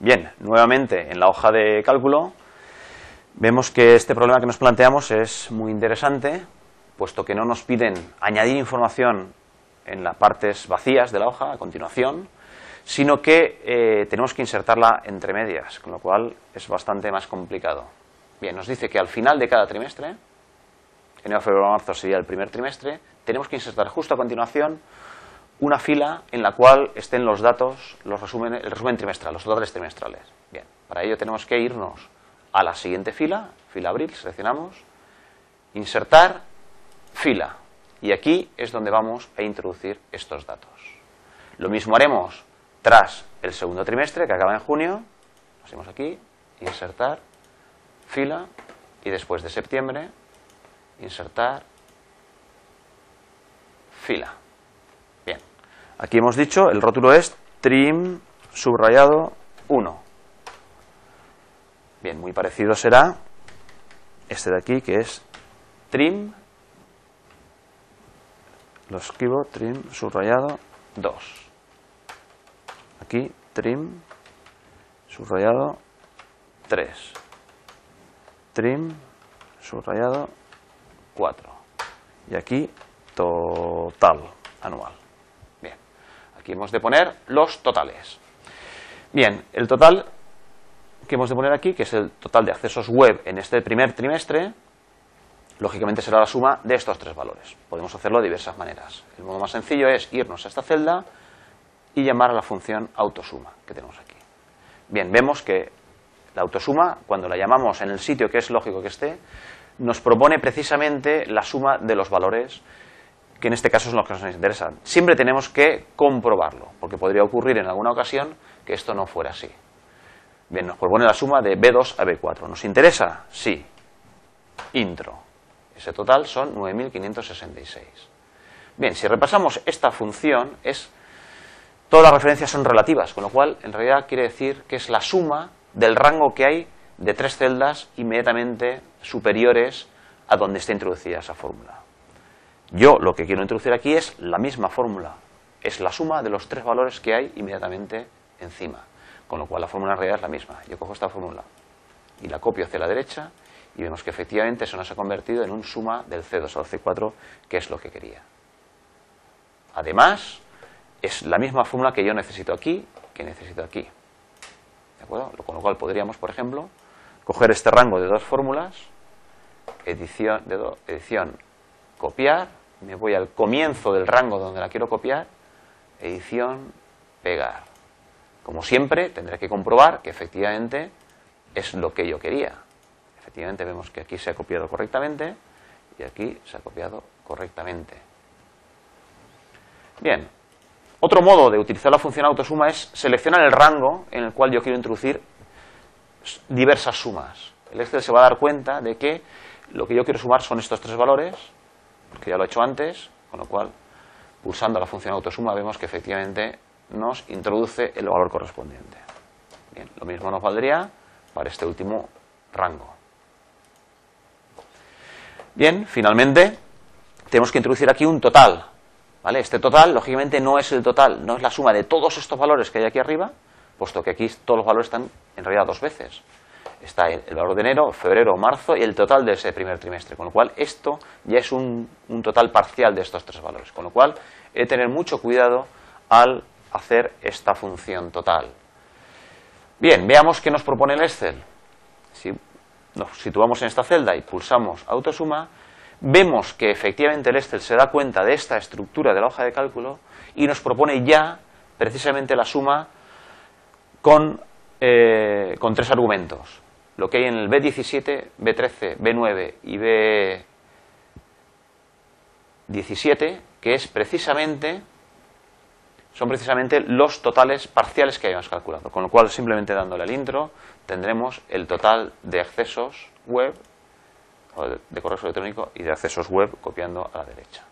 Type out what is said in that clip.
Bien, nuevamente en la hoja de cálculo vemos que este problema que nos planteamos es muy interesante, puesto que no nos piden añadir información en las partes vacías de la hoja a continuación, sino que eh, tenemos que insertarla entre medias, con lo cual es bastante más complicado. Bien, nos dice que al final de cada trimestre, enero, febrero, marzo sería el primer trimestre, tenemos que insertar justo a continuación una fila en la cual estén los datos, los resúmenes, el resumen trimestral, los totales trimestrales. Bien, para ello tenemos que irnos a la siguiente fila, fila abril, seleccionamos, insertar fila. Y aquí es donde vamos a introducir estos datos. Lo mismo haremos tras el segundo trimestre, que acaba en junio. Hacemos aquí, insertar fila, y después de septiembre, insertar fila. Aquí hemos dicho, el rótulo es trim subrayado 1. Bien, muy parecido será este de aquí, que es trim, lo escribo, trim subrayado 2. Aquí, trim subrayado 3. Trim subrayado 4. Y aquí, total anual. Aquí hemos de poner los totales. Bien, el total que hemos de poner aquí, que es el total de accesos web en este primer trimestre, lógicamente será la suma de estos tres valores. Podemos hacerlo de diversas maneras. El modo más sencillo es irnos a esta celda y llamar a la función autosuma que tenemos aquí. Bien, vemos que la autosuma, cuando la llamamos en el sitio que es lógico que esté, nos propone precisamente la suma de los valores que en este caso son los que nos interesan. Siempre tenemos que comprobarlo, porque podría ocurrir en alguna ocasión que esto no fuera así. Bien, nos propone la suma de B2 a B4. ¿Nos interesa? Sí. Intro. Ese total son 9.566. Bien, si repasamos esta función, es, todas las referencias son relativas, con lo cual en realidad quiere decir que es la suma del rango que hay de tres celdas inmediatamente superiores a donde está introducida esa fórmula. Yo lo que quiero introducir aquí es la misma fórmula, es la suma de los tres valores que hay inmediatamente encima, con lo cual la fórmula en realidad es la misma. Yo cojo esta fórmula y la copio hacia la derecha y vemos que efectivamente eso nos ha convertido en un suma del C2 al C4, que es lo que quería. Además, es la misma fórmula que yo necesito aquí, que necesito aquí. ¿De acuerdo? Con lo cual podríamos, por ejemplo, coger este rango de dos fórmulas, edición, de edición copiar, me voy al comienzo del rango donde la quiero copiar, edición, pegar. Como siempre, tendré que comprobar que efectivamente es lo que yo quería. Efectivamente vemos que aquí se ha copiado correctamente y aquí se ha copiado correctamente. Bien, otro modo de utilizar la función autosuma es seleccionar el rango en el cual yo quiero introducir diversas sumas. El Excel se va a dar cuenta de que lo que yo quiero sumar son estos tres valores, porque ya lo he hecho antes, con lo cual, pulsando la función autosuma, vemos que efectivamente nos introduce el valor correspondiente. Bien, lo mismo nos valdría para este último rango. Bien, finalmente, tenemos que introducir aquí un total. ¿vale? Este total, lógicamente, no es el total, no es la suma de todos estos valores que hay aquí arriba, puesto que aquí todos los valores están en realidad dos veces. Está el valor de enero, febrero, marzo y el total de ese primer trimestre. Con lo cual, esto ya es un, total parcial de estos tres valores. Con lo cual, he de tener mucho cuidado al hacer esta función total. Bien, veamos qué nos propone el Excel. Si nos situamos en esta celda y pulsamos autosuma, vemos que efectivamente el Excel se da cuenta de esta estructura de la hoja de cálculo y nos propone ya precisamente la suma con, eh, con tres argumentos. Lo que hay en el B17, B13, B9 y B17, que es precisamente son precisamente los totales parciales que hayamos calculado. Con lo cual, simplemente dándole al intro, tendremos el total de accesos web, o de correo electrónico y de accesos web copiando a la derecha.